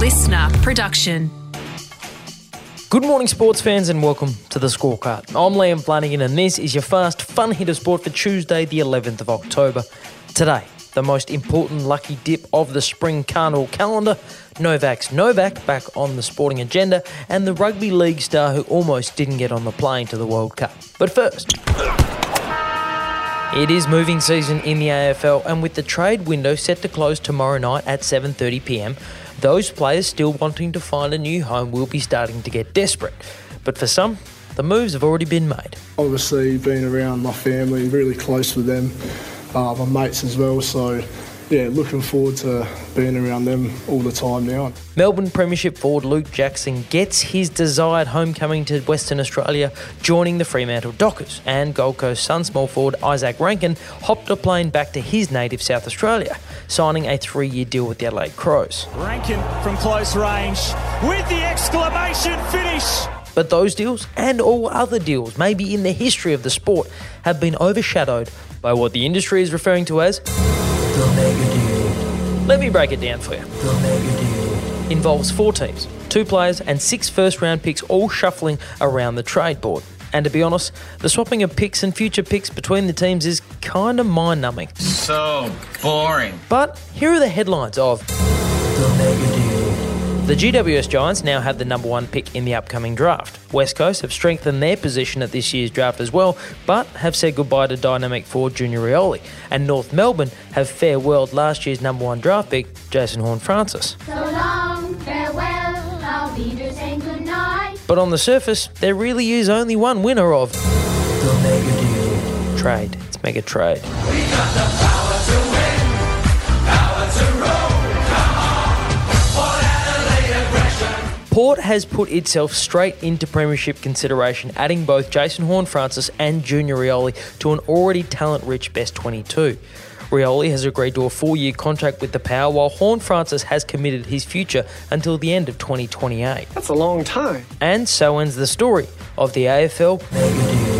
listener production. Good morning, sports fans, and welcome to the scorecard. I'm Liam Flanagan, and this is your fast, fun hit of sport for Tuesday, the 11th of October. Today, the most important lucky dip of the spring carnival calendar. Novax Novak back on the sporting agenda, and the rugby league star who almost didn't get on the plane to the World Cup. But first, it is moving season in the AFL, and with the trade window set to close tomorrow night at 7:30 p.m., those players still wanting to find a new home will be starting to get desperate. But for some, the moves have already been made. Obviously, being around my family, really close with them, uh, my mates as well. So yeah, looking forward to being around them all the time now. Melbourne Premiership forward Luke Jackson gets his desired homecoming to Western Australia, joining the Fremantle Dockers. And Gold Coast Sun small forward Izak Rankine hopped a plane back to his native South Australia, signing a three year deal with the Adelaide Crows. Rankine from close range with the exclamation finish. But those deals, and all other deals, maybe in the history of the sport, have been overshadowed by what the industry is referring to as the mega deal. Let me break it down for you. The mega deal involves four teams, two players, and six first round picks all shuffling around the trade board. And to be honest, the swapping of picks and future picks between the teams is kind of mind numbing. So boring. But here are the headlines of The Mega Deal. The GWS Giants now have the number one pick in the upcoming draft. West Coast have strengthened their position at this year's draft as well, but have said goodbye to dynamic forward Junior Rioli. And North Melbourne have farewelled last year's number one draft pick, Jason Horne-Francis. So long, farewell, I'll be saying goodnight. But on the surface, there really is only one winner of the Mega Deal. Trade. It's Mega Trade. Port has put itself straight into premiership consideration, adding both Jason Horne-Francis and Junior Rioli to an already talent-rich best 22. Rioli has agreed to a four-year contract with the Power, while Horne-Francis has committed his future until the end of 2028. That's a long time. And so ends the story of the AFL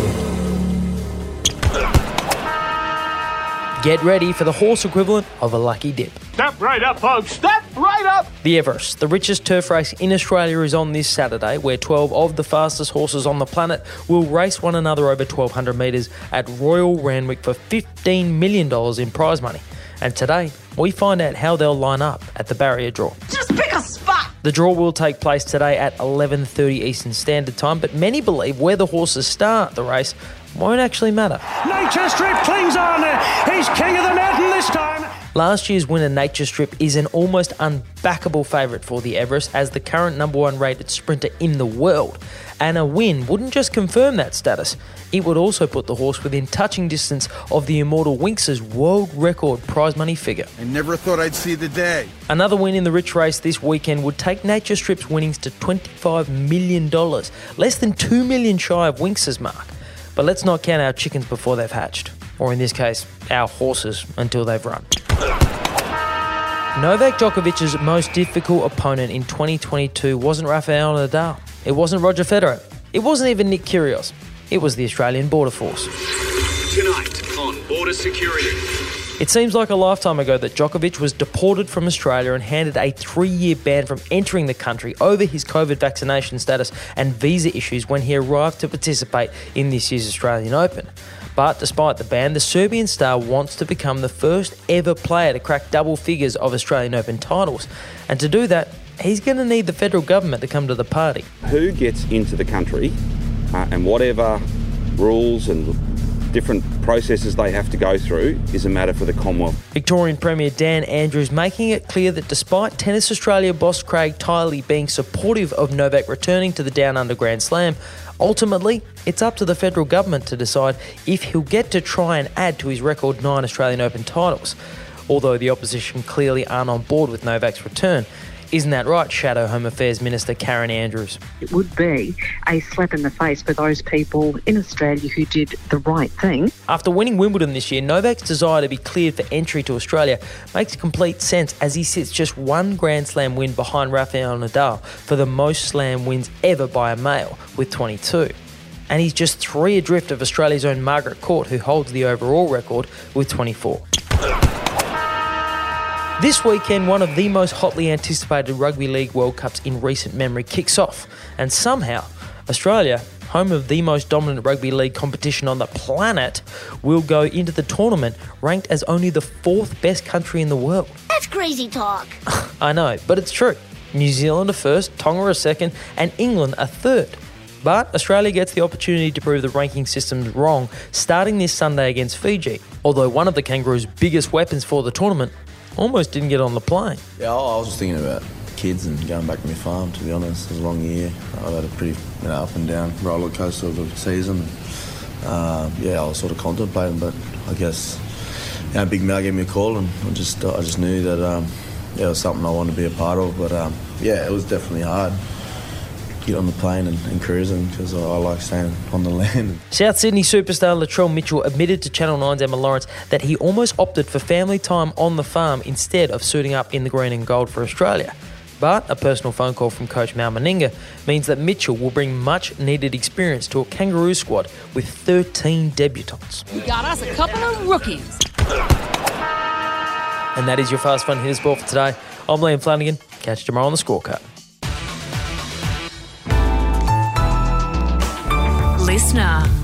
Get ready for the horse equivalent of a lucky dip. Step right up, folks. Step right up. The Everest, the richest turf race in Australia, is on this Saturday, where 12 of the fastest horses on the planet will race one another over 1,200 metres at Royal Randwick for $15 million in prize money. And today, we find out how they'll line up at the barrier draw. Just pick a spot. The draw will take place today at 11:30 Eastern Standard Time, but many believe where the horses start the race won't actually matter. Nature Strip clings on. He's king of the mountain this time. Last year's winner, Nature Strip, is an almost unbackable favourite for the Everest as the current number one rated sprinter in the world. And a win wouldn't just confirm that status, it would also put the horse within touching distance of the immortal Winx's world record prize money figure. I never thought I'd see the day. Another win in the rich race this weekend would take Nature Strip's winnings to $25 million, less than 2 million shy of Winx's mark. But let's not count our chickens before they've hatched, or in this case, our horses until they've run. Novak Djokovic's most difficult opponent in 2022 wasn't Rafael Nadal. It wasn't Roger Federer. It wasn't even Nick Kyrgios. It was the Australian Border Force. Tonight on Border Security. It seems like a lifetime ago that Djokovic was deported from Australia and handed a three year ban from entering the country over his COVID vaccination status and visa issues when he arrived to participate in this year's Australian Open. But despite the ban, the Serbian star wants to become the first ever player to crack double figures of Australian Open titles. And to do that, he's going to need the federal government to come to the party. Who gets into the country uh, and whatever rules and different processes they have to go through is a matter for the Commonwealth. Victorian Premier Dan Andrews making it clear that despite Tennis Australia boss Craig Tiley being supportive of Novak returning to the Down Under Grand Slam, ultimately it's up to the federal government to decide if he'll get to try and add to his record nine Australian Open titles. Although the opposition clearly aren't on board with Novak's return, isn't that right, Shadow Home Affairs Minister Karen Andrews? It would be a slap in the face for those people in Australia who did the right thing. After winning Wimbledon this year, Novak's desire to be cleared for entry to Australia makes complete sense as he sits just one Grand Slam win behind Rafael Nadal for the most Slam wins ever by a male, with 22 and he's just three adrift of Australia's own Margaret Court, who holds the overall record with 24. This weekend, one of the most hotly anticipated Rugby League World Cups in recent memory kicks off, and somehow, Australia, home of the most dominant rugby league competition on the planet, will go into the tournament ranked as only the fourth best country in the world. That's crazy talk. I know, but it's true. New Zealand are first, Tonga are second, and England are third. But Australia gets the opportunity to prove the ranking system's wrong starting this Sunday against Fiji, although one of the Kangaroos' biggest weapons for the tournament almost didn't get on the plane. Yeah, I was just thinking about kids and going back to my farm, to be honest. It was a long year. I've had a pretty you know, up and down roller coaster of a season. Uh, yeah, I was sort of contemplating, but I guess you know, Big Mal gave me a call and I just, I just knew that um, yeah, it was something I wanted to be a part of. But um, yeah, it was definitely hard get on the plane and, and cruising because I, I, like staying on the land. South Sydney superstar Latrell Mitchell admitted to Channel 9's Emma Lawrence that he almost opted for family time on the farm instead of suiting up in the green and gold for Australia. But a personal phone call from coach Mal Meninga means that Mitchell will bring much needed experience to a Kangaroo squad with 13 debutants. We got us a couple of rookies. And that is your Fast Fun Hitters Ball for today. I'm Liam Flanagan. Catch you tomorrow on the scorecard. Listener.